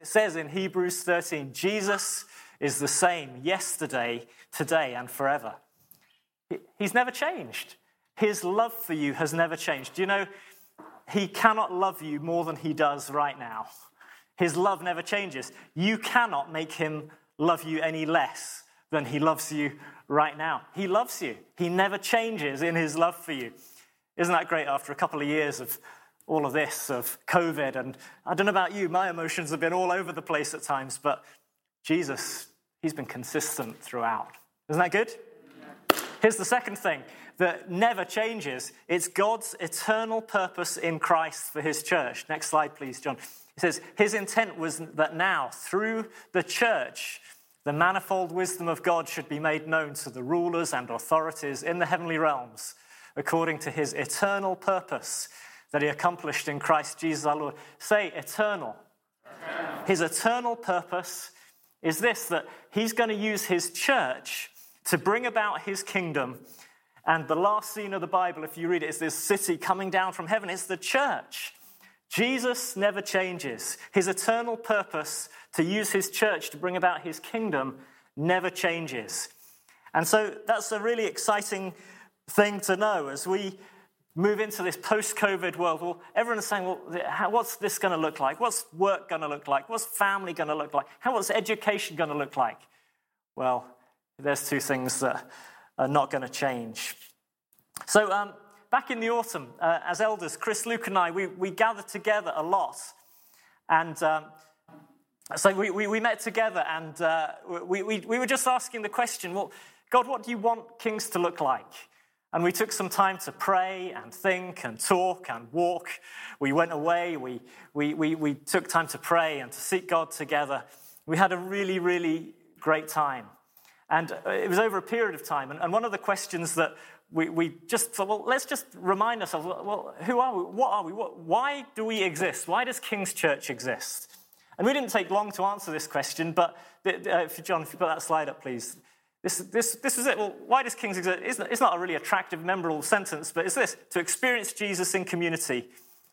It says in Hebrews 13 Jesus is the same yesterday, today, and forever. He's never changed. His love for you has never changed. Do you know, he cannot love you more than he does right now. His love never changes. You cannot make him love you any less than he loves you right now. He loves you. He never changes in his love for you. Isn't that great after a couple of years of all of this, of COVID? And I don't know about you, my emotions have been all over the place at times, but Jesus, he's been consistent throughout. Isn't that good? Here's the second thing that never changes it's God's eternal purpose in Christ for his church. Next slide, please, John. He says, His intent was that now, through the church, the manifold wisdom of God should be made known to the rulers and authorities in the heavenly realms, according to his eternal purpose that he accomplished in Christ Jesus our Lord. Say eternal. eternal. His eternal purpose is this that he's going to use his church to bring about his kingdom. And the last scene of the Bible, if you read it, is this city coming down from heaven. It's the church. Jesus never changes. His eternal purpose to use his church to bring about his kingdom never changes. And so that's a really exciting thing to know as we move into this post COVID world. Well, everyone's saying, well, what's this going to look like? What's work going to look like? What's family going to look like? How, what's education going to look like? Well, there's two things that are not going to change. So, um, back in the autumn, uh, as elders, Chris, Luke, and I, we, we gathered together a lot. And um, so we, we, we, met together and uh, we, we, we were just asking the question well, God, what do you want kings to look like? And we took some time to pray and think and talk and walk. We went away, we, we, we, we took time to pray and to seek God together. We had a really, really great time. And uh, it was over a period of time. And, and one of the questions that we, we just thought, well, let's just remind ourselves, well, who are we? What are we? What, why do we exist? Why does King's Church exist? And we didn't take long to answer this question, but uh, John, if you put that slide up, please. This, this, this is it. Well, why does King's exist? It's not, it's not a really attractive, memorable sentence, but it's this to experience Jesus in community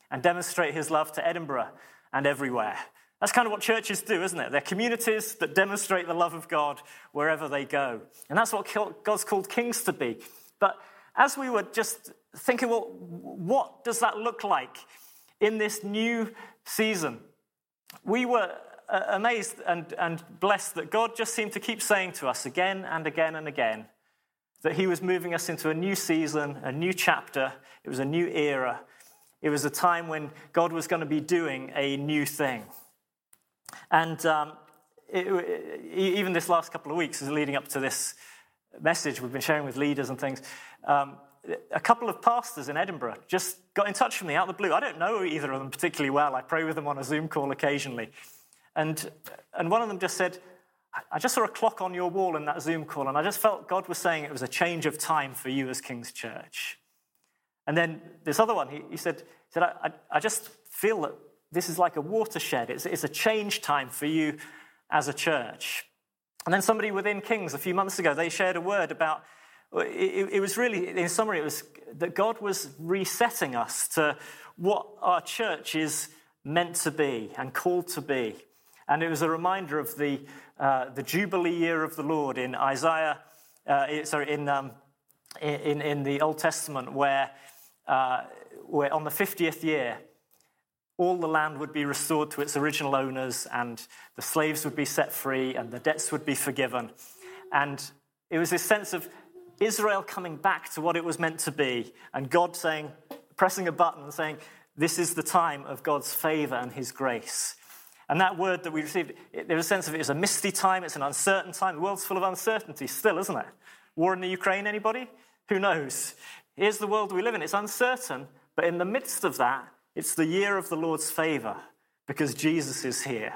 and demonstrate his love to Edinburgh and everywhere. That's kind of what churches do, isn't it? They're communities that demonstrate the love of God wherever they go. And that's what God's called kings to be. But as we were just thinking, well, what does that look like in this new season? We were amazed and, and blessed that God just seemed to keep saying to us again and again and again that He was moving us into a new season, a new chapter. It was a new era. It was a time when God was going to be doing a new thing. And um, it, even this last couple of weeks, is leading up to this message we've been sharing with leaders and things, um, a couple of pastors in Edinburgh just got in touch with me out of the blue. I don't know either of them particularly well. I pray with them on a Zoom call occasionally. And, and one of them just said, I just saw a clock on your wall in that Zoom call, and I just felt God was saying it was a change of time for you as King's Church. And then this other one, he, he said, he said I, I, just feel that this is like a watershed. It's, it's a change time for you as a church. And then somebody within Kings a few months ago, they shared a word about it, it, was really, in summary, it was that God was resetting us to what our church is meant to be and called to be. And it was a reminder of the, uh, the Jubilee year of the Lord in Isaiah, uh, sorry, in, um, in, in the Old Testament, where, uh, where on the 50th year, all the land would be restored to its original owners, and the slaves would be set free, and the debts would be forgiven. And it was this sense of Israel coming back to what it was meant to be, and God saying, pressing a button and saying, This is the time of God's favor and his grace. And that word that we received, there's a sense of it is a misty time, it's an uncertain time. The world's full of uncertainty still, isn't it? War in the Ukraine, anybody? Who knows? Here's the world we live in. It's uncertain, but in the midst of that, it's the year of the Lord's favor because Jesus is here.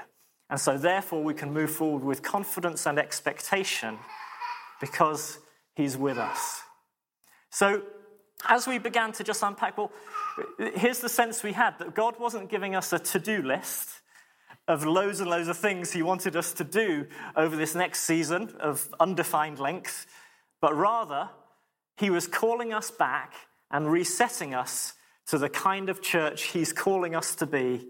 And so, therefore, we can move forward with confidence and expectation because he's with us. So, as we began to just unpack, well, here's the sense we had that God wasn't giving us a to do list of loads and loads of things he wanted us to do over this next season of undefined length, but rather, he was calling us back and resetting us to the kind of church he's calling us to be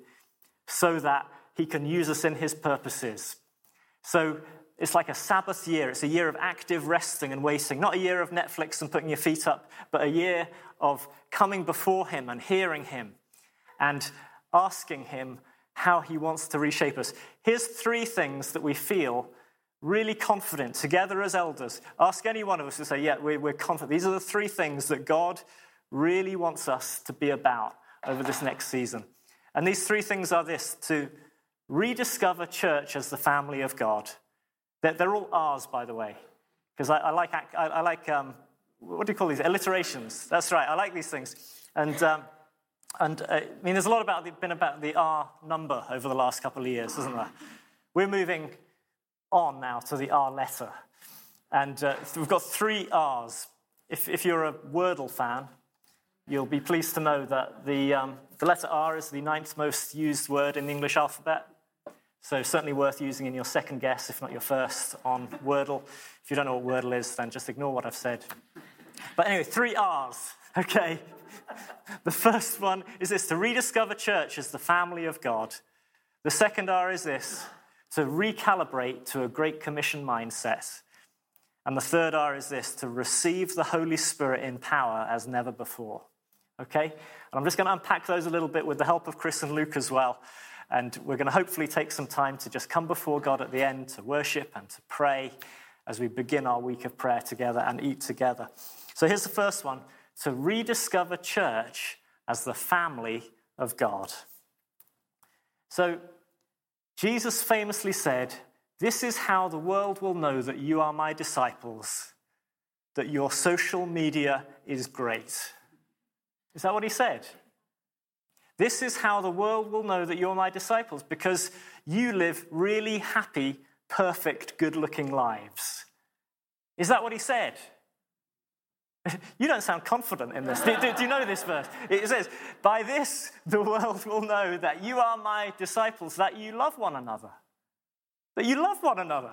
so that he can use us in his purposes. So it's like a Sabbath year. It's a year of active resting and waiting, not a year of Netflix and putting your feet up, but a year of coming before him and hearing him and asking him how he wants to reshape us. Here's three things that we feel really confident together as elders. Ask any one of us to say, Yeah, we're, confident. These are the three things that God really wants us to be about over this next season. And these three things are this to rediscover church as the family of God. They're, they're all ours, by the way, because I, I, like, I, I like um, what do you call these? Alliterations. That's right, I like these things. And, um, and uh, I mean, there's a lot about the, been about the R number over the last couple of years, isn't there? We're moving on now to the R letter. And uh, we've got three R's. If, if you're a Wordle fan, you'll be pleased to know that the, um, the letter R is the ninth most used word in the English alphabet. So, certainly worth using in your second guess, if not your first, on Wordle. If you don't know what Wordle is, then just ignore what I've said. But anyway, three R's, okay? The first one is this to rediscover church as the family of God. The second R is this to recalibrate to a Great Commission mindset. And the third R is this to receive the Holy Spirit in power as never before. Okay? And I'm just going to unpack those a little bit with the help of Chris and Luke as well. And we're going to hopefully take some time to just come before God at the end to worship and to pray as we begin our week of prayer together and eat together. So here's the first one to rediscover church as the family of God. So Jesus famously said, This is how the world will know that you are my disciples, that your social media is great. Is that what he said? This is how the world will know that you're my disciples, because you live really happy, perfect, good looking lives. Is that what he said? You don't sound confident in this. Do, do, you know this verse? It says, By this the world will know that you are my disciples, that you love one another. That you love one another.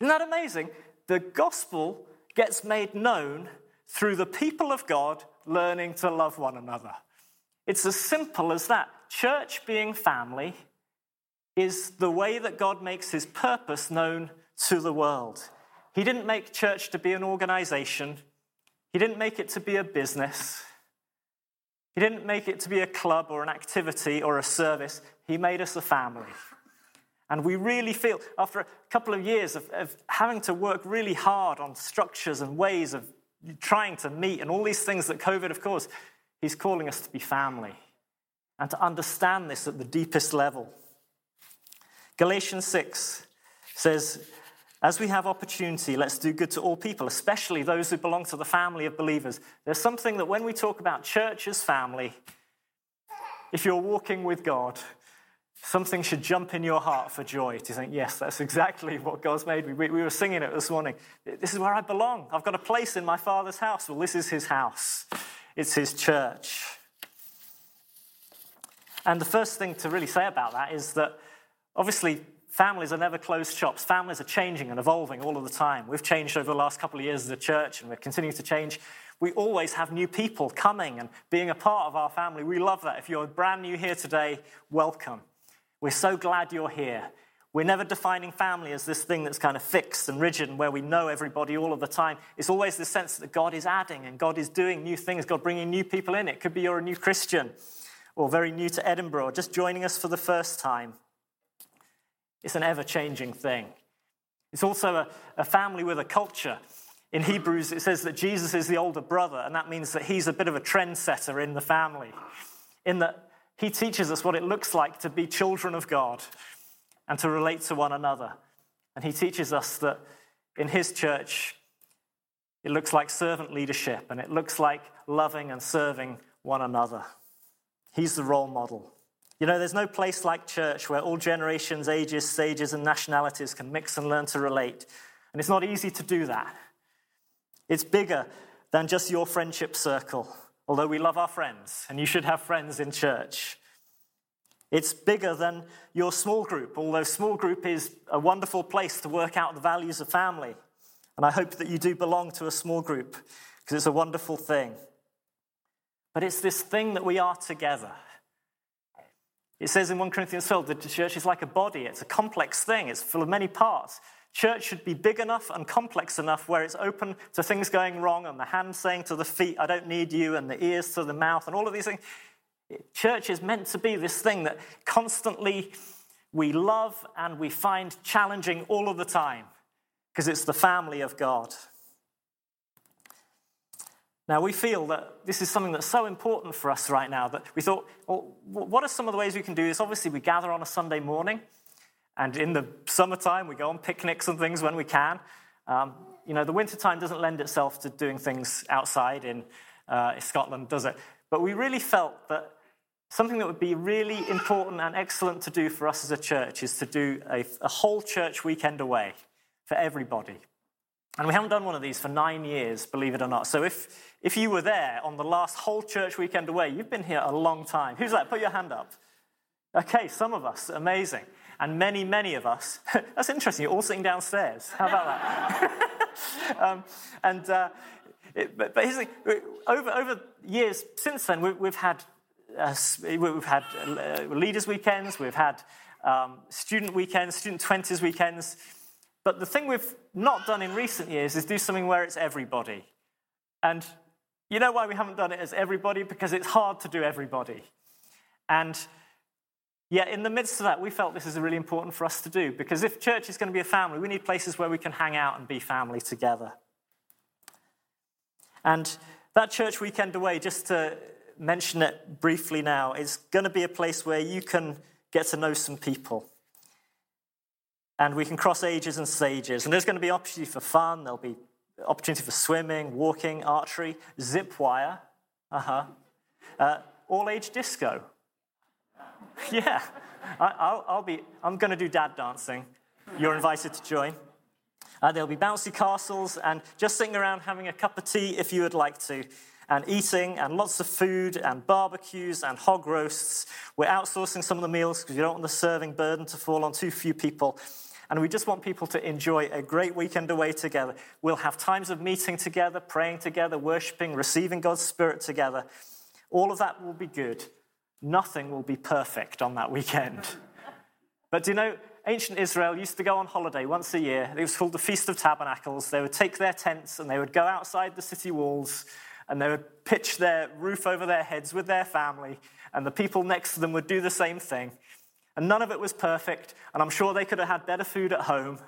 Isn't that amazing? The gospel gets made known through the people of God learning to love one another. It's as simple as that. Church being family is the way that God makes his purpose known to the world. He didn't make church to be an organization, he didn't make it to be a business. He didn't make it to be a club or an activity or a service. He made us a family. And we really feel, after a couple of years of, of, having to work really hard on structures and ways of trying to meet and all these things that COVID have caused, He's calling us to be family and to understand this at the deepest level. Galatians 6 says, as we have opportunity, let's do good to all people, especially those who belong to the family of believers. There's something that when we talk about church as family, if you're walking with God, something should jump in your heart for joy to think, yes, that's exactly what God's made me. We, we were singing it this morning. This is where I belong. I've got a place in my Father's house. Well, this is his house, it's his church. And the first thing to really say about that is that obviously Families are never closed shops. Families are changing and evolving all of the time. We've changed over the last couple of years as a church, and we're continuing to change. We always have new people coming and being a part of our family. We love that. If you're brand new here today, welcome. We're so glad you're here. We're never defining family as this thing that's kind of fixed and rigid and where we know everybody all of the time. It's always the sense that God is adding and God is doing new things, God bringing new people in. It could be you're a new Christian or very new to Edinburgh or just joining us for the first time. It's an ever changing thing. It's also a, a family with a culture. In Hebrews, it says that Jesus is the older brother, and that means that he's a bit of a trendsetter in the family, in that he teaches us what it looks like to be children of God and to relate to one another. And he teaches us that in his church, it looks like servant leadership and it looks like loving and serving one another. He's the role model. You know, there's no place like church where all generations, ages, stages, and nationalities can mix and learn to relate. And it's not easy to do that. It's bigger than just your friendship circle, although we love our friends, and you should have friends in church. It's bigger than your small group, although small group is a wonderful place to work out the values of family. And I hope that you do belong to a small group because it's a wonderful thing. But it's this thing that we are together. It says in 1 Corinthians 12 that the church is like a body, it's a complex thing, it's full of many parts. Church should be big enough and complex enough where it's open to things going wrong and the hand saying to the feet, I don't need you, and the ears to the mouth, and all of these things. Church is meant to be this thing that constantly we love and we find challenging all of the time because it's the family of God. Now, we feel that this is something that's so important for us right now that we thought, well, what are some of the ways we can do this? Obviously, we gather on a Sunday morning, and in the summertime, we go on picnics and things when we can. Um, you know, the wintertime doesn't lend itself to doing things outside in uh, Scotland, does it? But we really felt that something that would be really important and excellent to do for us as a church is to do a, a whole church weekend away for everybody. And we haven't done one of these for nine years, believe it or not. So if, if you were there on the last whole church weekend away, you've been here a long time. Who's that? Put your hand up. Okay, some of us, amazing. And many, many of us, that's interesting, you're all sitting downstairs. How about that? um, and, uh, it, but, but thing over, over years since then, we, we've had, uh, we've had uh, leaders' weekends, we've had um, student weekends, student 20s weekends. But the thing we've not done in recent years is do something where it's everybody. And you know why we haven't done it as everybody? Because it's hard to do everybody. And yet, in the midst of that, we felt this is really important for us to do. Because if church is going to be a family, we need places where we can hang out and be family together. And that church weekend away, just to mention it briefly now, is going to be a place where you can get to know some people and we can cross ages and stages. And there's going to be opportunity for fun, there'll be opportunity for swimming, walking, archery, zip wire, uh-huh. Uh, all age disco. yeah, I, will be, I'm going to do dad dancing. You're invited to join. Uh, there'll be bouncy castles and just sitting around having a cup of tea if you would like to, and eating and lots of food and barbecues and hog roasts. We're outsourcing some of the meals because we don't want the serving burden to fall on too few people. And we just want people to enjoy a great weekend away together. We'll have times of meeting together, praying together, worshiping, receiving God's Spirit together. All of that will be good. Nothing will be perfect on that weekend. But do you know, ancient Israel used to go on holiday once a year. It was called the Feast of Tabernacles. They would take their tents and they would go outside the city walls and they would pitch their roof over their heads with their family, and the people next to them would do the same thing. And none of it was perfect, and I'm sure they could have had better food at home.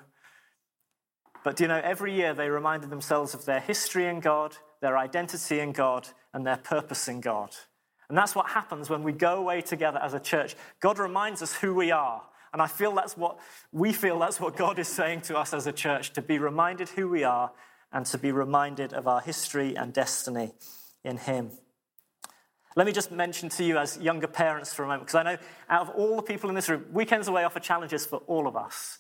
But you know, every year they reminded themselves of their history in God, their identity in God, and their purpose in God. And that's what happens when we go away together as a church. God reminds us who we are. And I feel that's what we feel that's what God is saying to us as a church to be reminded who we are and to be reminded of our history and destiny in Him. Let me just mention to you as younger parents for a moment, because I know out of all the people in this room, Weekends Away offer challenges for all of us.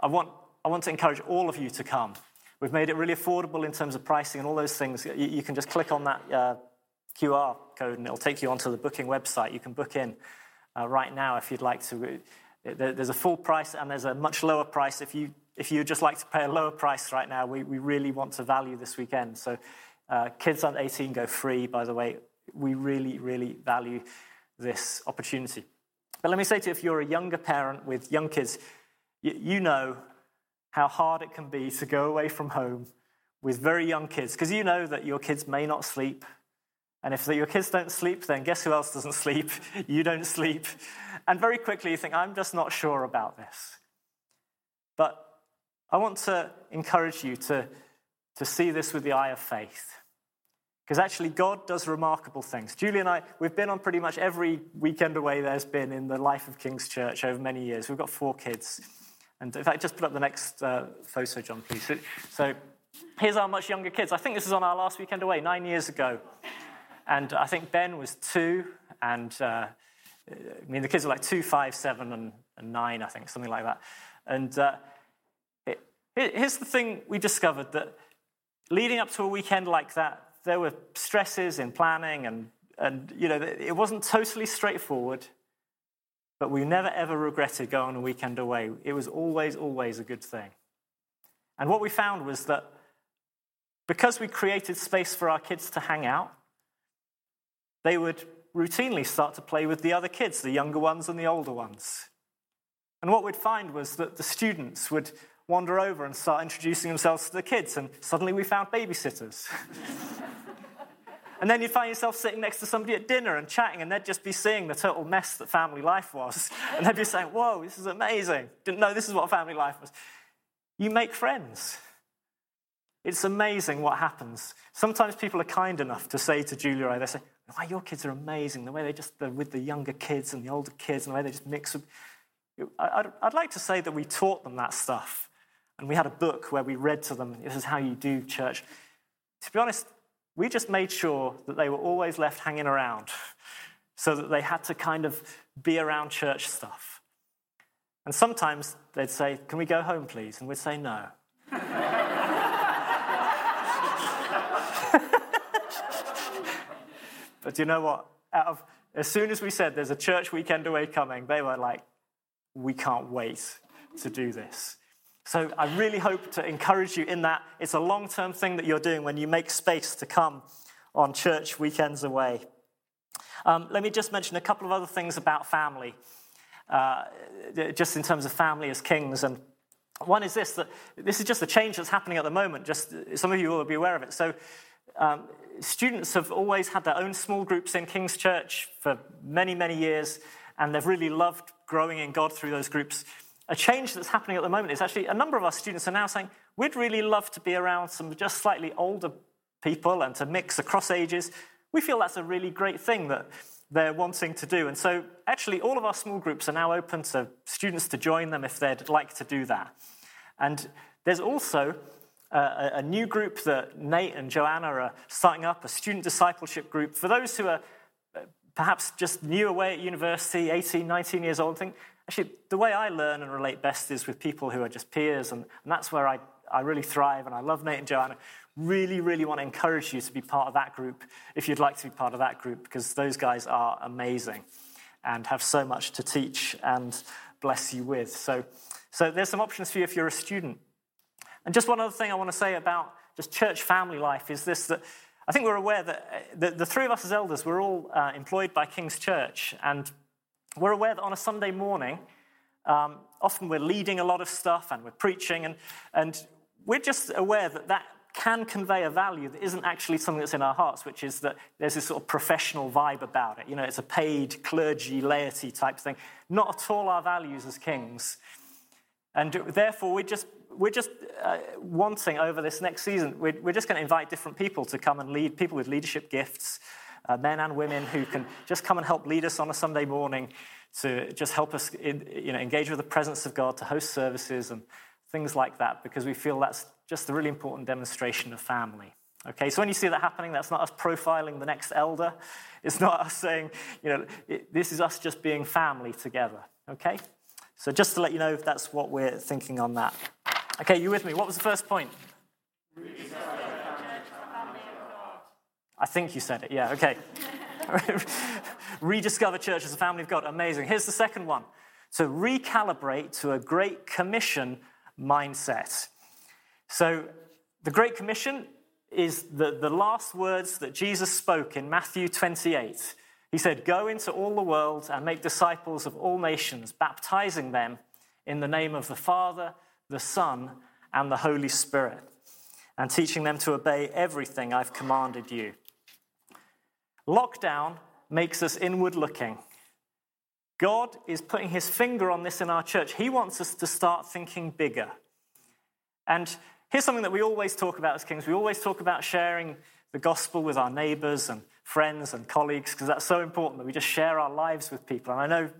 I want, I want to encourage all of you to come. We've made it really affordable in terms of pricing and all those things. You, you can just click on that uh, QR code and it'll take you onto the booking website. You can book in uh, right now if you'd like to. There's a full price and there's a much lower price. If you, if you'd just like to pay a lower price right now, we, we really want to value this weekend. So uh, kids under 18 go free, by the way. We really, really value this opportunity. But let me say to you if you're a younger parent with young kids, you, you know how hard it can be to go away from home with very young kids, because you know that your kids may not sleep. And if your kids don't sleep, then guess who else doesn't sleep? you don't sleep. And very quickly you think, I'm just not sure about this. But I want to encourage you to to see this with the eye of faith. Because actually, God does remarkable things. Julie and I, we've been on pretty much every weekend away there's been in the life of King's Church over many years. We've got four kids. And in fact, just put up the next uh, photo, John, please. So here's our much younger kids. I think this is on our last weekend away, nine years ago. And I think Ben was two, and uh, I mean, the kids were like two, five, seven, and, and nine, I think, something like that. And uh, it, here's the thing we discovered that leading up to a weekend like that, there were stresses in planning, and, and you know, it wasn't totally straightforward, but we never ever regretted going a weekend away. It was always, always a good thing. And what we found was that because we created space for our kids to hang out, they would routinely start to play with the other kids, the younger ones and the older ones. And what we'd find was that the students would wander over and start introducing themselves to the kids, and suddenly we found babysitters. and then you'd find yourself sitting next to somebody at dinner and chatting, and they'd just be seeing the total mess that family life was. And they'd be saying, Whoa, this is amazing. Didn't know this is what family life was. You make friends. It's amazing what happens. Sometimes people are kind enough to say to Julia, I, they say, Why, your kids are amazing. The way they just, they're with the younger kids and the older kids, and the way they just mix. I'd, I'd like to say that we taught them that stuff. And we had a book where we read to them, this is how you do church. To be honest, we just made sure that they were always left hanging around so that they had to kind of be around church stuff. And sometimes they'd say, Can we go home, please? And we'd say, No. but you know what? Of, as soon as we said there's a church weekend away coming, they were like, We can't wait to do this. So I really hope to encourage you in that. It's a long term thing that you're doing when you make space to come on church weekends away. Um, let me just mention a couple of other things about family, uh, just in terms of family as kings. And one is this that this is just a change that's happening at the moment. Just some of you will be aware of it. So, um, students have always had their own small groups in King's Church for many, many years, and they've really loved growing in God through those groups a change that's happening at the moment is actually a number of our students are now saying, we'd really love to be around some just slightly older people and to mix across ages. We feel that's a really great thing that they're wanting to do. And so, actually, all of our small groups are now open to students to join them if they'd like to do that. And there's also a, a new group that Nate and Joanna are starting up, a student discipleship group. For those who are uh, perhaps just new away at university, 18, 19 years old, think Actually, the way I learn and relate best is with people who are just peers, and, and that's where I, I really thrive. And I love Nate and Joanna. Really, really want to encourage you to be part of that group if you'd like to be part of that group, because those guys are amazing and have so much to teach and bless you with. So, so there's some options for you if you're a student. And just one other thing I want to say about just church family life is this that I think we're aware that the, the three of us as elders, we're all uh, employed by King's Church, and we're aware that on a Sunday morning, um, often we're leading a lot of stuff and we're preaching, and, and we're just aware that that can convey a value that isn't actually something that's in our hearts, which is that there's this sort of professional vibe about it. You know, it's a paid clergy, laity type thing. Not at all our values as kings. And therefore, we're just, we're just uh, wanting over this next season, we're, we're just going to invite different people to come and lead, people with leadership gifts, uh, men and women who can just come and help lead us on a Sunday morning to just help us in, you know, engage with the presence of God, to host services and things like that, because we feel that's just a really important demonstration of family. Okay, so when you see that happening, that's not us profiling the next elder. It's not us saying, you know, it, this is us just being family together. Okay? So just to let you know, if that's what we're thinking on that. Okay, you with me? What was the first point? I think you said it, yeah, okay. Rediscover church as a family of God, amazing. Here's the second one to recalibrate to a Great Commission mindset. So, the Great Commission is the, the last words that Jesus spoke in Matthew 28. He said, Go into all the world and make disciples of all nations, baptizing them in the name of the Father, the Son, and the Holy Spirit, and teaching them to obey everything I've commanded you. Lockdown makes us inward looking. God is putting his finger on this in our church. He wants us to start thinking bigger. And here's something that we always talk about as kings we always talk about sharing the gospel with our neighbors and friends and colleagues because that's so important that we just share our lives with people. And I know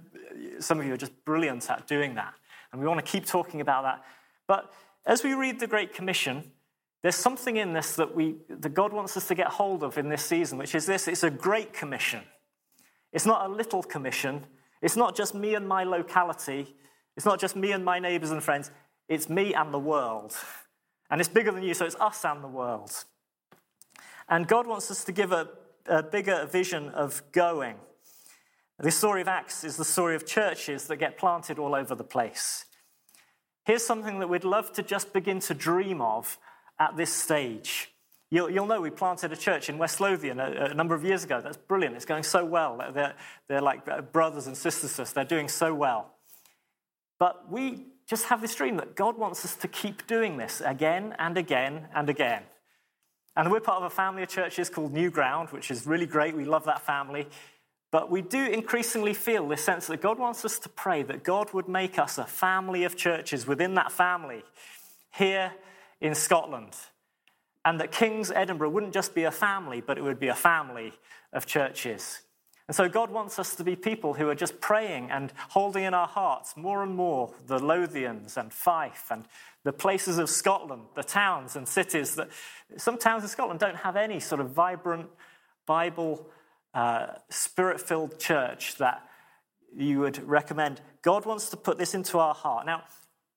some of you are just brilliant at doing that. And we want to keep talking about that. But as we read the Great Commission, there's something in this that, we, that God wants us to get hold of in this season, which is this it's a great commission. It's not a little commission. It's not just me and my locality. It's not just me and my neighbors and friends. It's me and the world. And it's bigger than you, so it's us and the world. And God wants us to give a, a bigger vision of going. The story of Acts is the story of churches that get planted all over the place. Here's something that we'd love to just begin to dream of at this stage. You'll, you'll know we planted a church in West Lothian a, a, number of years ago. That's brilliant. It's going so well. They're, they're like uh, brothers and sisters to us. They're doing so well. But we just have this dream that God wants us to keep doing this again and again and again. And we're part of a family of churches called New Ground, which is really great. We love that family. But we do increasingly feel this sense that God wants us to pray that God would make us a family of churches within that family here in Scotland. And that King's Edinburgh wouldn't just be a family, but it would be a family of churches. And so God wants us to be people who are just praying and holding in our hearts more and more the Lothians and Fife and the places of Scotland, the towns and cities that some towns in Scotland don't have any sort of vibrant Bible uh, spirit filled church that you would recommend. God wants to put this into our heart. Now,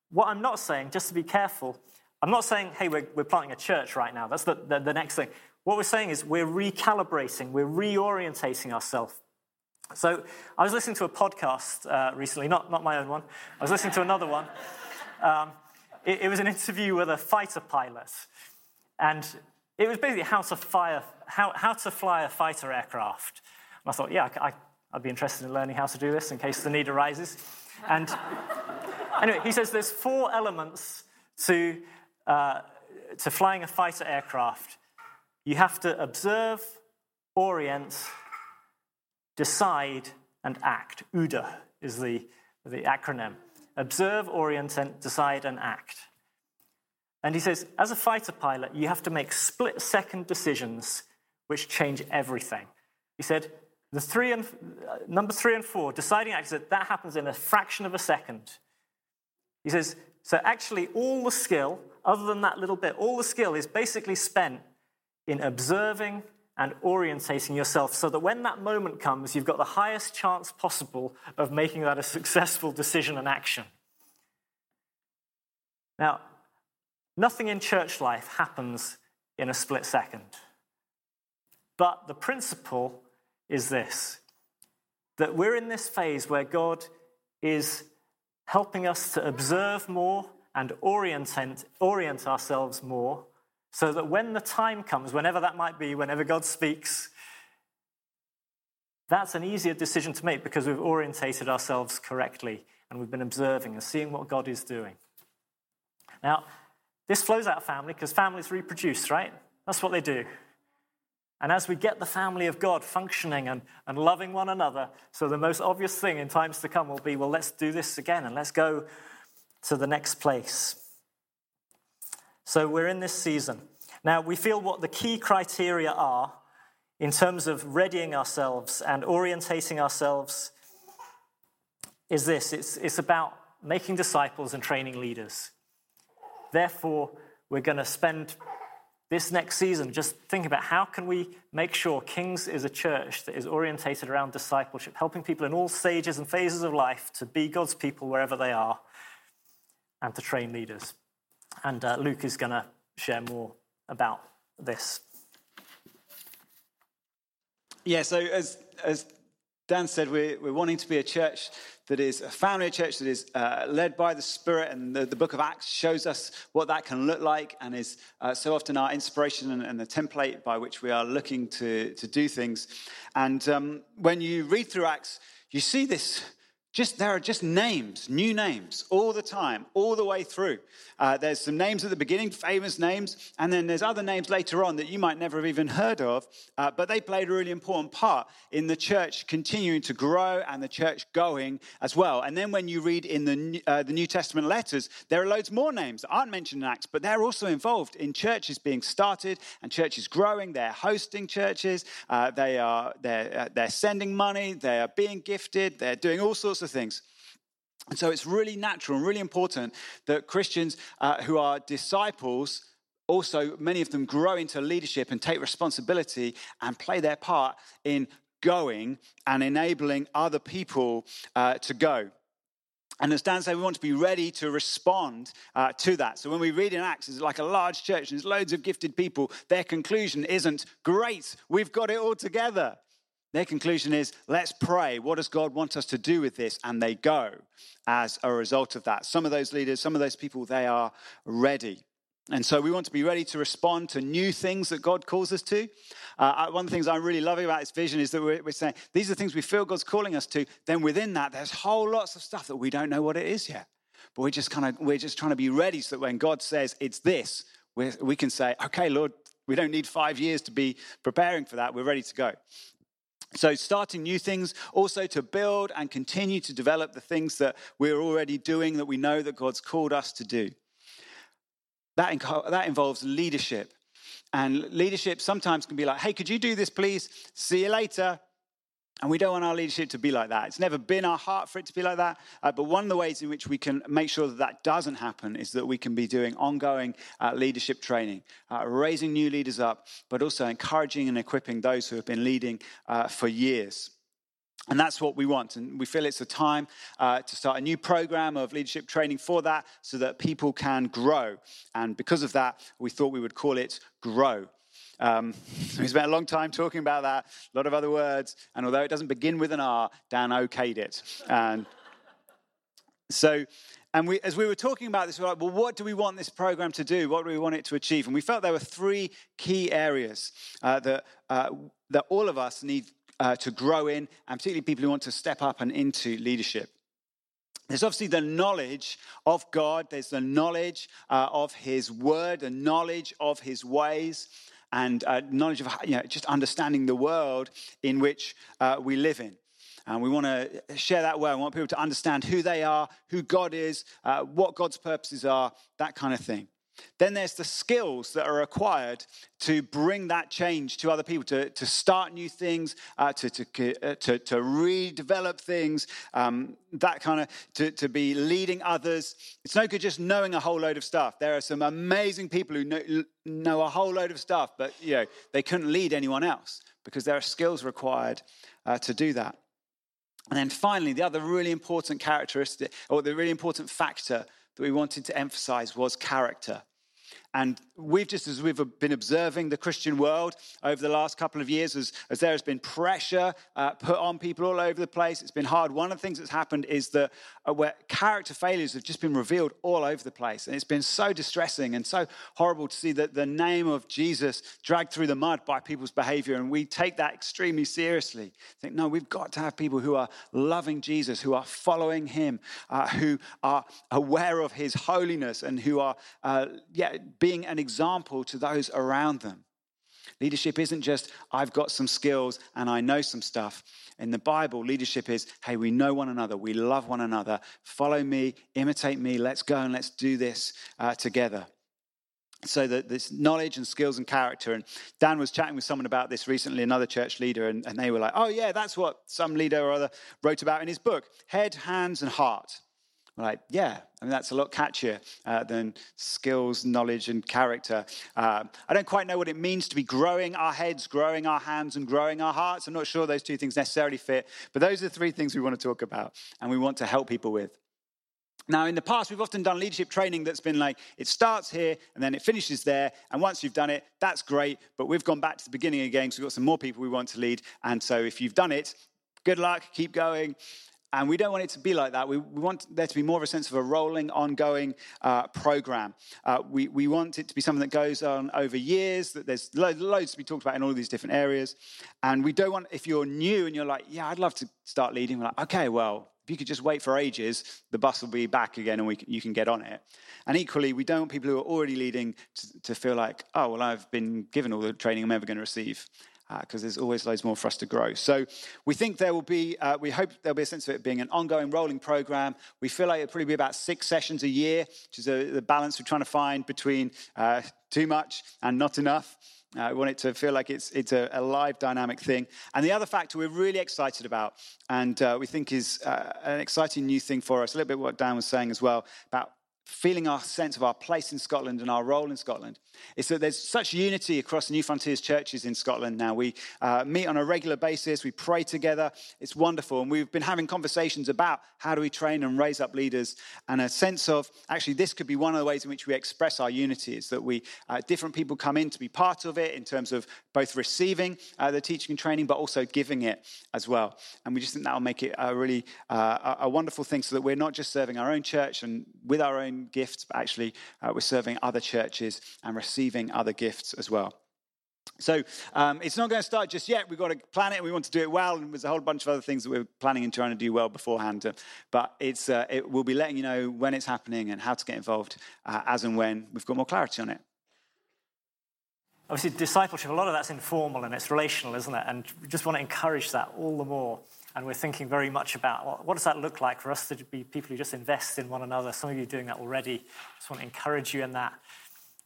what I'm not saying, just to be careful, I'm not saying, hey, we're, we're planting a church right now. That's the, the, the next thing. What we're saying is we're recalibrating, we're reorientating ourselves. So I was listening to a podcast uh, recently, not, not my own one. I was listening to another one. Um, it, it, was an interview with a fighter pilot. And it was basically how to, fire, how, how to fly a fighter aircraft. And I thought, yeah, I, I'd be interested in learning how to do this in case the need arises. And anyway, he says there's four elements to, uh, to flying a fighter aircraft you have to observe, orient, decide, and act. OODA is the, the acronym. Observe, orient, and decide, and act. And he says, as a fighter pilot, you have to make split second decisions which change everything. He said, the three and, uh, number three and four, deciding acts, that, that happens in a fraction of a second. He says, so actually, all the skill, other than that little bit, all the skill is basically spent in observing and orientating yourself so that when that moment comes, you've got the highest chance possible of making that a successful decision and action. Now, nothing in church life happens in a split second. But the principle is this that we're in this phase where God is helping us to observe more and orient, orient ourselves more so that when the time comes, whenever that might be, whenever God speaks, that's an easier decision to make because we've orientated ourselves correctly and we've been observing and seeing what God is doing. Now, this flows out of family because families reproduce, right? That's what they do. And as we get the family of God functioning and, and loving one another, so the most obvious thing in times to come will be well, let's do this again and let's go to the next place. So we're in this season. Now, we feel what the key criteria are in terms of readying ourselves and orientating ourselves is this it's, it's about making disciples and training leaders. Therefore, we're going to spend this next season just thinking about how can we make sure Kings is a church that is orientated around discipleship, helping people in all stages and phases of life to be God's people wherever they are and to train leaders. And uh, Luke is going to share more about this. Yeah, so as, as Dan said, we're, we're wanting to be a church that is a family a church that is uh, led by the Spirit, and the, the, book of Acts shows us what that can look like and is uh, so often our inspiration and, and, the template by which we are looking to, to do things. And um, when you read through Acts, you see this just there are just names, new names, all the time, all the way through. Uh, there's some names at the beginning, famous names, and then there's other names later on that you might never have even heard of, uh, but they played a really important part in the church continuing to grow and the church going as well. And then when you read in the uh, the New Testament letters, there are loads more names that aren't mentioned in Acts, but they're also involved in churches being started and churches growing. They're hosting churches. Uh, they are they're uh, they're sending money. They are being gifted. They're doing all sorts of of things. And so it's really natural and really important that Christians uh, who are disciples also, many of them grow into leadership and take responsibility and play their part in going and enabling other people uh, to go. And as Dan said, we want to be ready to respond uh, to that. So when we read in Acts, it's like a large church and there's loads of gifted people. Their conclusion isn't, great, we've got it all together. Their conclusion is, let's pray. What does God want us to do with this? And they go as a result of that. Some of those leaders, some of those people, they are ready. And so we want to be ready to respond to new things that God calls us to. Uh, one of the things I'm really loving about this vision is that we're, we're, saying these are things we feel God's calling us to. Then within that, there's whole lots of stuff that we don't know what it is yet. But we're just kind of we're just trying to be ready so that when God says it's this, we can say, okay, Lord, we don't need five years to be preparing for that. We're ready to go. So, starting new things, also to build and continue to develop the things that we're already doing that we know that God's called us to do. That, that involves leadership. And leadership sometimes can be like, hey, could you do this, please? See you later. And we don't want our leadership to be like that. It's never been our heart for it to be like that. Uh, but one of the ways in which we can make sure that that doesn't happen is that we can be doing ongoing uh, leadership training, uh, raising new leaders up, but also encouraging and equipping those who have been leading uh, for years. And that's what we want. And we feel it's a time uh, to start a new program of leadership training for that so that people can grow. And because of that, we thought we would call it Grow. Um, we spent a long time talking about that, a lot of other words. And although it doesn't begin with an R, Dan okayed it. And so, and we, as we were talking about this, we were like, well, what do we want this program to do? What do we want it to achieve? And we felt there were three key areas uh, that, uh, that all of us need uh, to grow in, and particularly people who want to step up and into leadership. There's obviously the knowledge of God, there's the knowledge uh, of His word, the knowledge of His ways, and uh, knowledge of you know, just understanding the world in which uh, we live in. And we want to share that well. We want people to understand who they are, who God is, uh, what God's purposes are, that kind of thing. Then there's the skills that are required to bring that change to other people, to, to start new things, uh, to, to, uh, to, to, redevelop things, um, that kind of, to, to be leading others. It's no good just knowing a whole load of stuff. There are some amazing people who know, know a whole load of stuff, but you know, they couldn't lead anyone else because there are skills required uh, to do that. And then finally, the other really important characteristic, or the really important factor that we wanted to emphasize was character. And we've just, as we've been observing the Christian world over the last couple of years, as, as there has been pressure uh, put on people all over the place, it's been hard. One of the things that's happened is that uh, where character failures have just been revealed all over the place. And it's been so distressing and so horrible to see that the name of Jesus dragged through the mud by people's behavior. And we take that extremely seriously. Think, no, we've got to have people who are loving Jesus, who are following him, uh, who are aware of his holiness, and who are, uh, yeah, being an example to those around them. Leadership isn't just, I've got some skills and I know some stuff. In the Bible, leadership is, hey, we know one another, we love one another, follow me, imitate me, let's go and let's do this uh, together. So that this knowledge and skills and character. And Dan was chatting with someone about this recently, another church leader, and, and they were like, oh, yeah, that's what some leader or other wrote about in his book head, hands, and heart. Like, yeah, I mean, that's a lot catchier uh, than skills, knowledge, and character. Uh, I don't quite know what it means to be growing our heads, growing our hands, and growing our hearts. I'm not sure those two things necessarily fit, but those are the three things we want to talk about and we want to help people with. Now, in the past, we've often done leadership training that's been like, it starts here and then it finishes there. And once you've done it, that's great. But we've gone back to the beginning again, so we've got some more people we want to lead. And so if you've done it, good luck, keep going. And we don't want it to be like that. We, we, want there to be more of a sense of a rolling, ongoing uh, program. Uh, we, we want it to be something that goes on over years, that there's lo- loads to be talked about in all these different areas. And we don't want, if you're new and you're like, yeah, I'd love to start leading, we're like, okay, well, if you could just wait for ages, the bus will be back again and we, you can get on it. And equally, we don't want people who are already leading to, to feel like, oh, well, I've been given all the training I'm ever going to receive because uh, there's always loads more for us to grow. So we think there will be, uh, we hope there'll be a sense of it being an ongoing rolling program. We feel like it'll probably be about six sessions a year, which is a, the balance we're trying to find between uh, too much and not enough. Uh, we want it to feel like it's, it's a, a, live, dynamic thing. And the other factor we're really excited about, and uh, we think is uh, an exciting new thing for us, a little bit what Dan was saying as well, about feeling our sense of our place in Scotland and our role in Scotland is that there's such unity across New Frontiers churches in Scotland now. We uh, meet on a regular basis, we pray together. It's wonderful. And we've been having conversations about how do we train and raise up leaders and a sense of actually, this could be one of the ways in which we express our unity is that we, uh, different people come in to be part of it in terms of both receiving uh, the teaching and training, but also giving it as well. And we just think that will make it a really uh, a wonderful thing so that we're not just serving our own church and with our own gifts, but actually uh, we're serving other churches and receiving other gifts as well. So um, it's not going to start just yet. We've got to plan it. We want to do it well, and there's a whole bunch of other things that we're planning and trying to do well beforehand. But it's uh, it, we'll be letting you know when it's happening and how to get involved uh, as and when we've got more clarity on it. Obviously, discipleship, a lot of that's informal and it's relational, isn't it? And we just want to encourage that all the more. And we're thinking very much about what, does that look like for us to be people who just invest in one another. Some of you are doing that already. Just want to encourage you in that.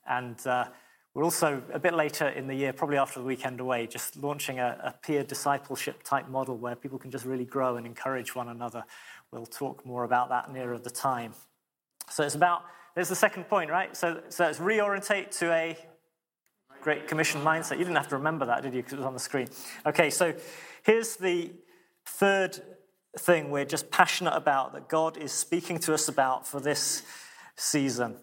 And uh, we're also a bit later in the year, probably after the weekend away, just launching a, a, peer discipleship type model where people can just really grow and encourage one another. We'll talk more about that nearer the time. So it's about, there's the second point, right? So, so it's reorientate to a Great Commission mindset. You didn't have to remember that, did you? Because it was on the screen. Okay, so here's the third thing we're just passionate about that God is speaking to us about for this season.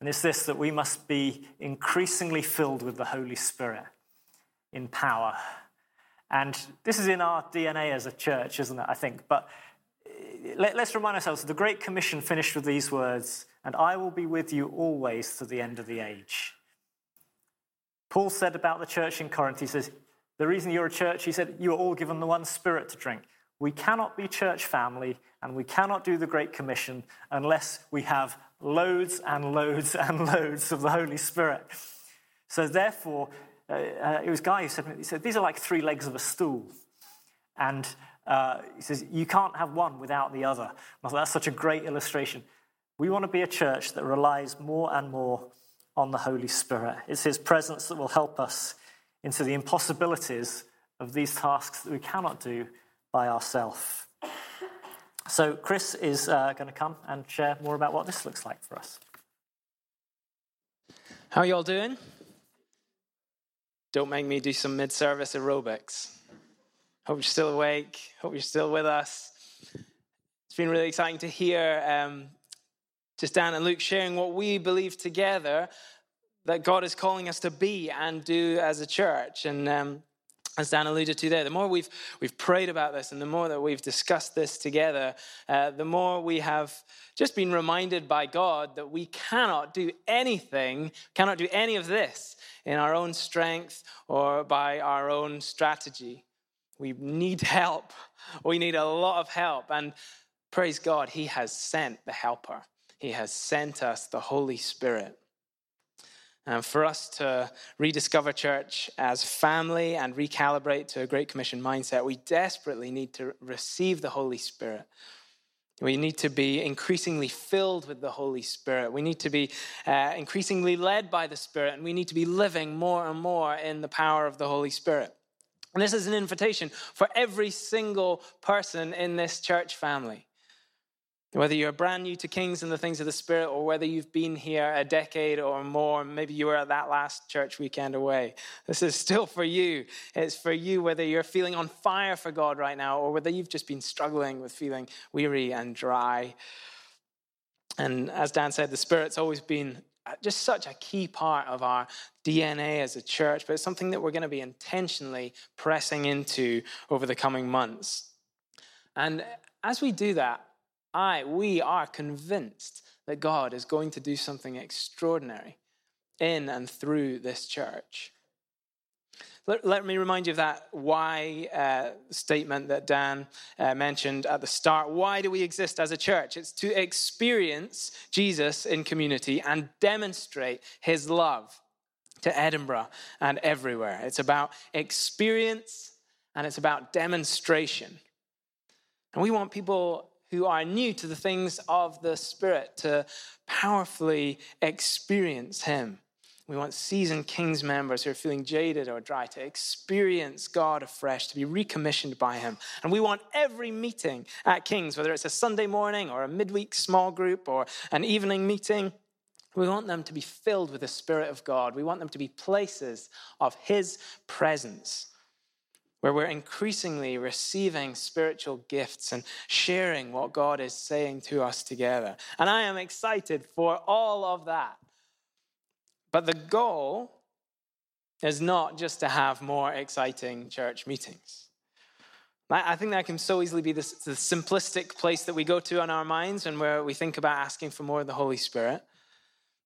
And it's this that we must be increasingly filled with the Holy Spirit in power. And this is in our DNA as a church, isn't it? I think. But eh, let, us remind ourselves the Great Commission finished with these words And I will be with you always to the end of the age. Paul said about the church in Corinth, he says, The reason you're a church, he said, you are all given the one spirit to drink. We cannot be church family and we cannot do the Great Commission unless we have loads and loads and loads of the Holy Spirit. So, therefore, uh, uh, it was Guy who said, he said, These are like three legs of a stool. And uh, he says, You can't have one without the other. I thought that's such a great illustration. We want to be a church that relies more and more on the Holy Spirit. It's His presence that will help us into the impossibilities of these tasks that we cannot do by ourselves. So, Chris is uh, going to come and share more about what this looks like for us. How are you all doing? Don't make me do some mid service aerobics. Hope you're still awake. Hope you're still with us. It's been really exciting to hear um, just Dan and Luke sharing what we believe together that God is calling us to be and do as a church. And um, as Dan alluded to there, the more we've, we've prayed about this and the more that we've discussed this together, uh, the more we have just been reminded by God that we cannot do anything, cannot do any of this in our own strength or by our own strategy. We need help. We need a lot of help. And praise God, He has sent the helper, He has sent us the Holy Spirit. And for us to rediscover church as family and recalibrate to a Great Commission mindset, we desperately need to receive the Holy Spirit. We need to be increasingly filled with the Holy Spirit. We need to be uh, increasingly led by the Spirit, and we need to be living more and more in the power of the Holy Spirit. And this is an invitation for every single person in this church family. Whether you're brand new to Kings and the things of the Spirit, or whether you've been here a decade or more, maybe you were at that last church weekend away, this is still for you. It's for you whether you're feeling on fire for God right now, or whether you've just been struggling with feeling weary and dry. And as Dan said, the Spirit's always been uh, just such a key part of our DNA as a church, but it's something that we're going to be intentionally pressing into over the coming months. And as we do that, I, we are convinced that God is going to do something extraordinary in and through this church. Let, let me remind you of that why uh, statement that Dan uh, mentioned at the start. Why do we exist as a church? It's to experience Jesus in community and demonstrate his love to Edinburgh and everywhere. It's about experience and it's about demonstration. And we want people who are new to the things of the Spirit to powerfully experience Him. We want seasoned King's members who are feeling jaded or dry to experience God afresh, to be recommissioned by Him. And we want every meeting at King's, whether it's a Sunday morning or a midweek small group or an evening meeting, we want them to be filled with the Spirit of God. We want them to be places of His presence where we're increasingly receiving spiritual gifts and sharing what God is saying to us together. And I am excited for all of that. But the goal is not just to have more exciting church meetings. I think that can so easily be the, simplistic place that we go to in our minds and where we think about asking for more of the Holy Spirit.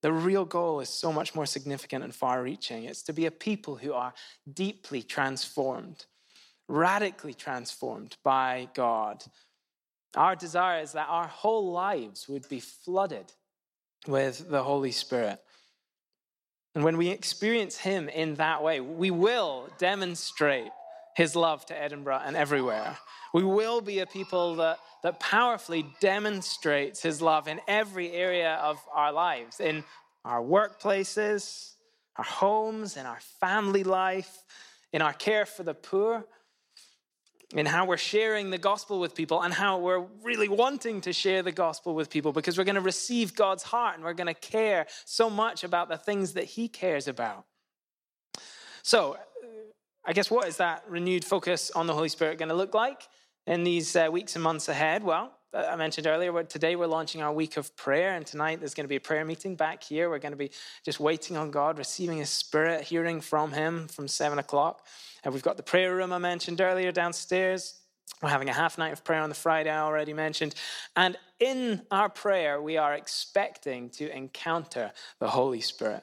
The real goal is so much more significant and far reaching. It's to be a people who are deeply transformed, radically transformed by God. Our desire is that our whole lives would be flooded with the Holy Spirit. And when we experience Him in that way, we will demonstrate His love to Edinburgh and everywhere. We will be a people that, that powerfully demonstrates His love in every area of our lives, in our workplaces, our homes, in our family life, in our care for the poor in how we're sharing the gospel with people and how we're really wanting to share the gospel with people because we're going to receive God's heart and we're going to care so much about the things that He cares about. So, I guess what is that renewed focus on the Holy Spirit going to look like in these uh, weeks and months ahead? Well, I mentioned earlier, today we're launching our week of prayer, and tonight there's going to be a prayer meeting back here. We're going to be just waiting on God, receiving His Spirit, hearing from Him from seven o'clock. And we've got the prayer room I mentioned earlier downstairs. We're having a half night of prayer on the Friday, I already mentioned. And in our prayer, we are expecting to encounter the Holy Spirit.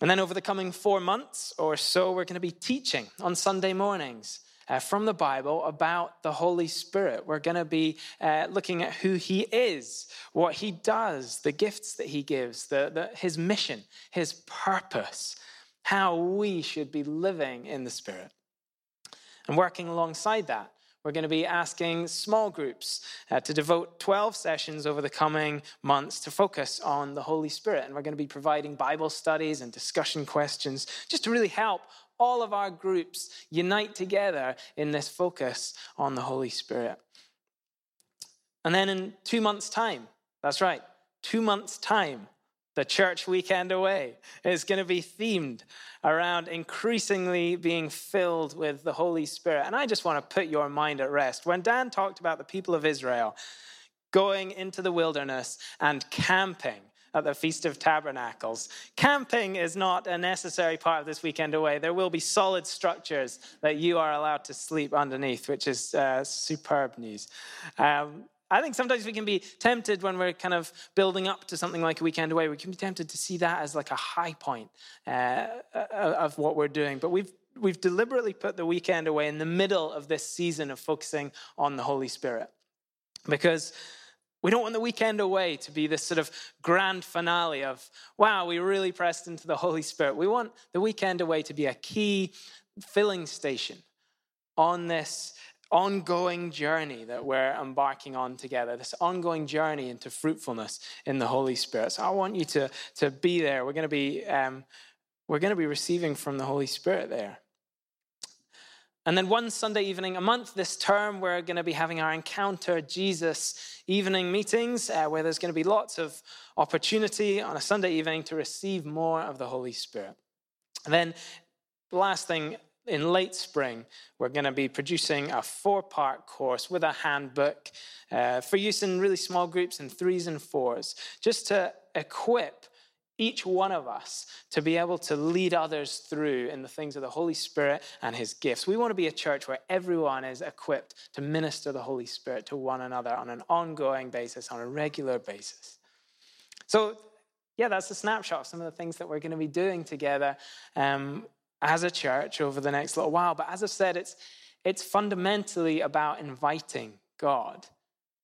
And then over the coming four months or so, we're going to be teaching on Sunday mornings. Uh, from the Bible about the Holy Spirit. We're going to be uh, looking at who He is, what He does, the gifts that He gives, the, the, His mission, His purpose how we should be living in the Spirit. And working alongside that, we're going to be asking small groups uh, to devote 12 sessions over the coming months to focus on the Holy Spirit. And we're going to be providing Bible studies and discussion questions just to really help all of our groups unite together in this focus on the Holy Spirit. And then in two months' time, that's right, two months' time, the church weekend away is going to be themed around increasingly being filled with the Holy Spirit. And I just want to put your mind at rest. When Dan talked about the people of Israel going into the wilderness and camping, at the Feast of Tabernacles. Camping is not a necessary part of this weekend away. There will be solid structures that you are allowed to sleep underneath, which is uh, superb news. Um, I think sometimes we can be tempted when we're kind of building up to something like a weekend away. We can be tempted to see that as like a high point uh, of what we're doing. But we've we've deliberately put the weekend away in the middle of this season of focusing on the Holy Spirit, because we don't want the weekend away to be this sort of grand finale of wow, we really pressed into the Holy Spirit. We want the weekend away to be a key filling station on this ongoing journey that we're embarking on together, this ongoing journey into fruitfulness in the Holy Spirit. So I want you to, to be there. We're going to be, um, we're going to be receiving from the Holy Spirit there. And then one Sunday evening a month this term, we're going to be having our Encounter Jesus evening meetings uh, where there's going to be lots of opportunity on a Sunday evening to receive more of the Holy Spirit. And then last thing in late spring, we're going to be producing a four part course with a handbook uh, for use in really small groups in threes and fours, just to equip each one of us to be able to lead others through in the things of the Holy Spirit and His gifts. We want to be a church where everyone is equipped to minister the Holy Spirit to one another on an ongoing basis, on a regular basis. So, yeah, that's a snapshot of some of the things that we're going to be doing together. Um, as a church over the next little while. But as I've said, it's, it's fundamentally about inviting God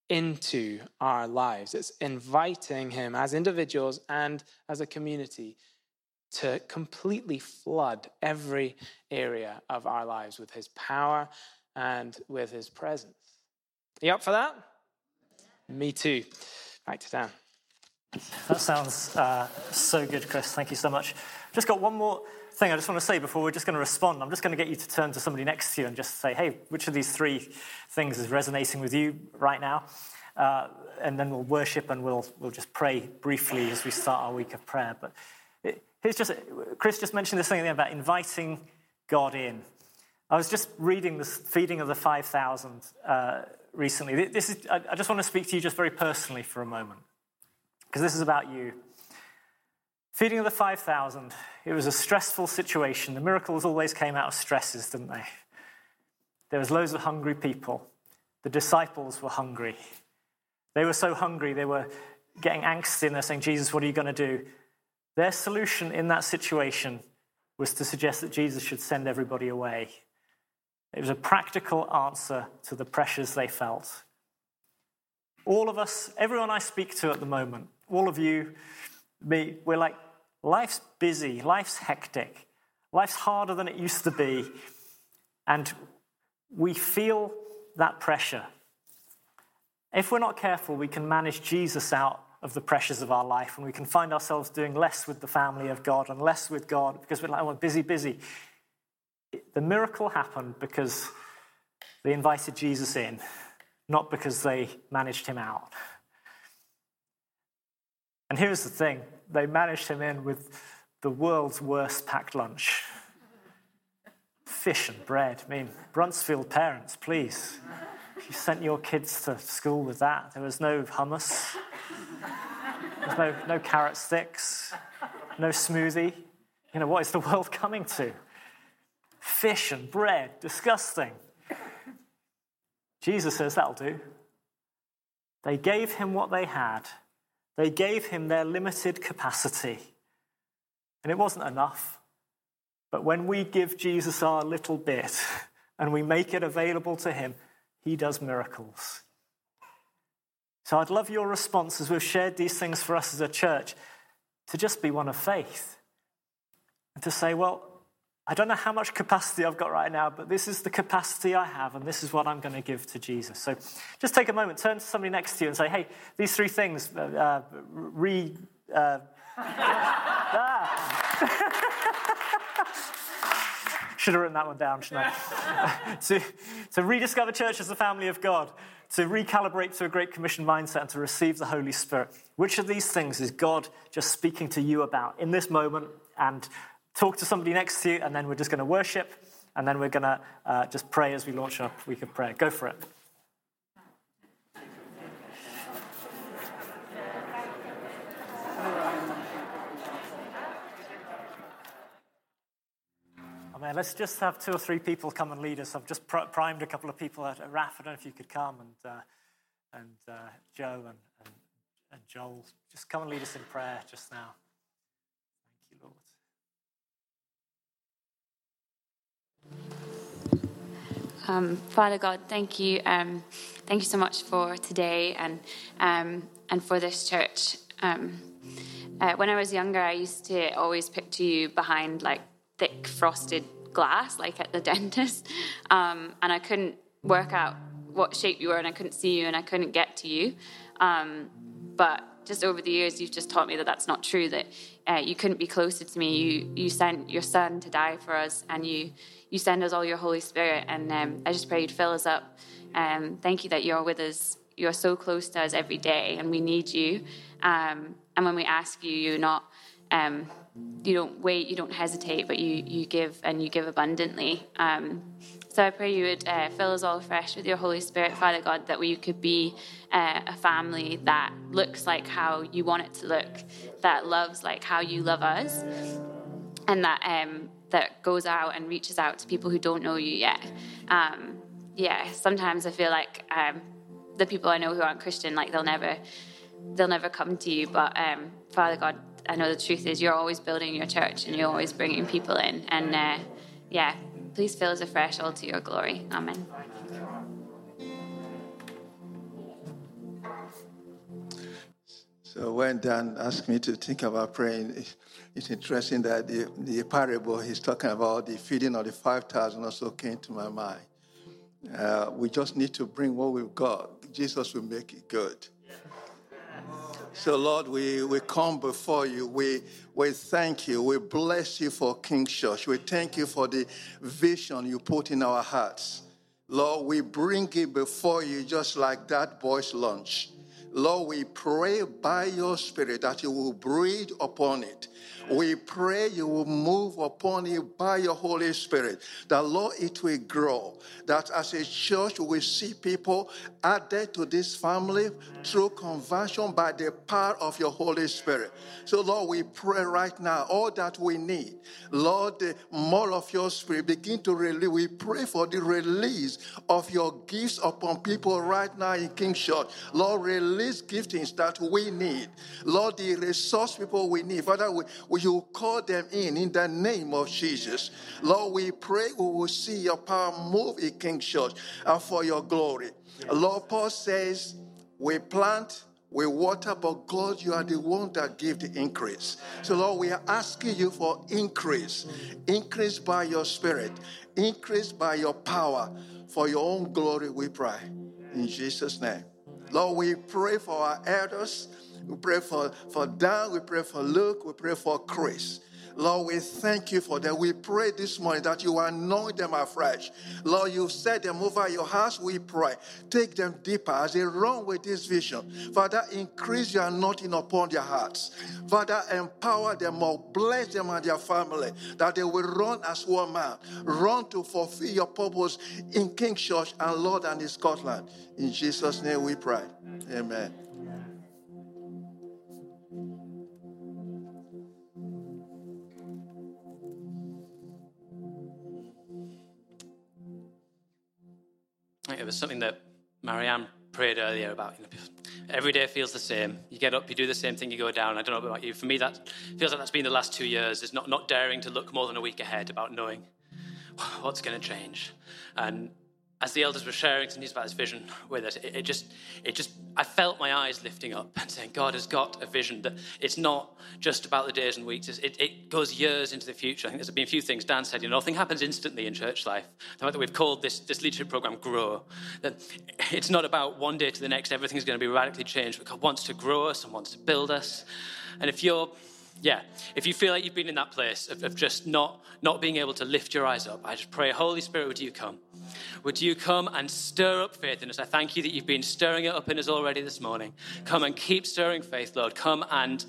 into our lives. It's inviting Him as individuals and as a community to completely flood every area of our lives with His power and with His presence. Are you up for that? Me too. Back to Dan. That sounds uh, so good, Chris. Thank you so much. Just got one more thing I just want to say before we're just going to respond. I'm just going to get you to turn to somebody next to you and just say, hey, which of these three things is resonating with you right now? Uh, and then we'll worship and we'll, we'll just pray briefly as we start our week of prayer. But it, here's just, Chris just mentioned this thing about inviting God in. I was just reading the feeding of the 5,000 uh, recently. This is, I, I just want to speak to you just very personally for a moment, because this is about you. Feeding of the 5,000, it was a stressful situation. The miracles always came out of stresses, didn't they? There was loads of hungry people. The disciples were hungry. They were so hungry, they were getting angsty and they're saying, Jesus, what are you going to do? Their solution in that situation was to suggest that Jesus should send everybody away. It was a practical answer to the pressures they felt. All of us, everyone I speak to at the moment, all of you, me, we're like, life's busy, life's hectic, life's harder than it used to be. And we feel that pressure. If we're not careful, we can manage Jesus out of the pressures of our life and we can find ourselves doing less with the family of God and less with God because we're like, oh, we're busy, busy. The miracle happened because they invited Jesus in, not because they managed him out. And here's the thing they managed him in with the world's worst packed lunch fish and bread. I mean, Bruntsfield parents, please. If you sent your kids to school with that. There was no hummus, there's no, no carrot sticks, no smoothie. You know, what is the world coming to? Fish and bread, disgusting. Jesus says that'll do. They gave him what they had, they gave him their limited capacity. And it wasn't enough. But when we give Jesus our little bit and we make it available to him, he does miracles. So I'd love your response as we've shared these things for us as a church to just be one of faith and to say, well, I don't know how much capacity I've got right now, but this is the capacity I have, and this is what I'm going to give to Jesus. So just take a moment, turn to somebody next to you and say, hey, these three things, uh, uh re. Uh, Should have written that one down, shouldn't I? to, to rediscover church as the family of God, to recalibrate to a Great Commission mindset, and to receive the Holy Spirit. Which of these things is God just speaking to you about in this moment? And talk to somebody next to you, and then we're just going to worship, and then we're going to uh, just pray as we launch up week of prayer. Go for it. Let's just have two or three people come and lead us. I've just primed a couple of people. At Raf, I don't know if you could come, and uh, and uh, Joe and, and, and Joel. Just come and lead us in prayer just now. Thank you, Lord. Um, Father God, thank you, um, thank you so much for today and um, and for this church. Um, uh, when I was younger, I used to always picture you behind like thick frosted glass, like at the dentist. Um, and I couldn't work out what shape you were, and I couldn't see you, and I couldn't get to you. Um, but just over the years, you've just taught me that that's not true. That uh, you couldn't be closer to me. You you sent your son to die for us, and you you send us all your Holy Spirit. And um, I just pray you'd fill us up. Um, thank you that you're with us. You're so close to us every day, and we need you. Um, and when we ask you, you're not um, you don't wait, you don't hesitate, but you, you give and you give abundantly. Um, so I pray you would uh, fill us all fresh with your Holy Spirit, Father God, that we could be uh, a family that looks like how you want it to look, that loves like how you love us, and that um, that goes out and reaches out to people who don't know you yet. Um, yeah, sometimes I feel like um, the people I know who aren't Christian, like they'll never they'll never come to you, but um, Father God, I know the truth is you're always building your church and you're always bringing people in. And uh, yeah, please fill us afresh all to your glory. Amen. So when Dan asked me to think about praying, it's interesting that the, the parable he's talking about, the feeding of the 5,000 also came to my mind. Uh, we just need to bring what we've got. Jesus will make it good. So, Lord, we, we come before you. We, we thank you. We bless you for King Church. We thank you for the vision you put in our hearts. Lord, we bring it before you just like that boy's lunch. Lord, we pray by your Spirit that you will breathe upon it. We pray you will move upon it by your Holy Spirit. That, Lord, it will grow. That as a church, we see people added to this family through conversion by the power of your Holy Spirit. So, Lord, we pray right now all that we need. Lord, more of your Spirit begin to release. We pray for the release of your gifts upon people right now in King Church. Lord, release giftings that we need. Lord, the resource people we need. Father, we, we you call them in in the name of Jesus. Lord, we pray we will see your power move in King Church and for your glory. Lord, Paul says, we plant, we water, but God, you are the one that give the increase. So, Lord, we are asking you for increase, mm. increase by your spirit, increase by your power, for your own glory, we pray. In Jesus' name. Lord, we pray for our elders. We pray for, for Dan. We pray for Luke. We pray for Chris. Lord, we thank you for them. We pray this morning that you anoint them afresh. Lord, you set them over your house. We pray. Take them deeper as they run with this vision. Father, increase your anointing upon their hearts. Father, empower them more. Bless them and their family that they will run as one man. Run to fulfill your purpose in King Church and Lord and in Scotland. In Jesus' name we pray. Amen. It was something that Marianne prayed earlier about. You know, every day feels the same. You get up, you do the same thing, you go down. I don't know about you. For me, that feels like that's been the last two years. Is not not daring to look more than a week ahead about knowing what's going to change. And as the elders were sharing some news about this vision with us, it, it, just, it just, I felt my eyes lifting up and saying, God has got a vision that it's not just about the days and weeks. It, it goes years into the future. I think there's been a few things Dan said. You know, nothing happens instantly in church life. The fact that we've called this, this leadership program Grow, that it's not about one day to the next, everything's going to be radically changed. But God wants to grow us and wants to build us. And if you're yeah, if you feel like you've been in that place of, of, just not, not being able to lift your eyes up, I just pray, Holy Spirit, would you come? Would you come and stir up faith in us? I thank you that you've been stirring it up in us already this morning. Come and keep stirring faith, Lord. Come and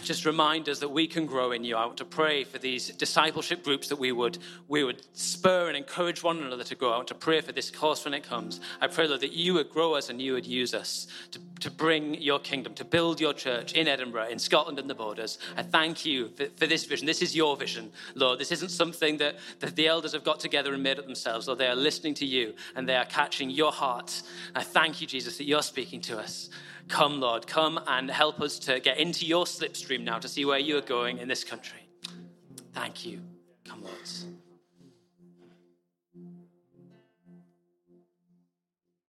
just remind us that we can grow in you. I want to pray for these discipleship groups that we would, we would spur and encourage one another to grow. I want to pray for this course when it comes. I pray, Lord, that you would grow us and you would use us to, to bring your kingdom, to build your church in Edinburgh, in Scotland and the borders. I thank you for, for this vision. This is your vision, Lord. This isn't something that, that the elders have got together and made up themselves, Lord. They are listening to you and they are catching your heart. I thank you, Jesus, that you're speaking to us. Come, Lord, come and help us to get into your slipstream now to see where you are going in this country. Thank you. Come, Lord.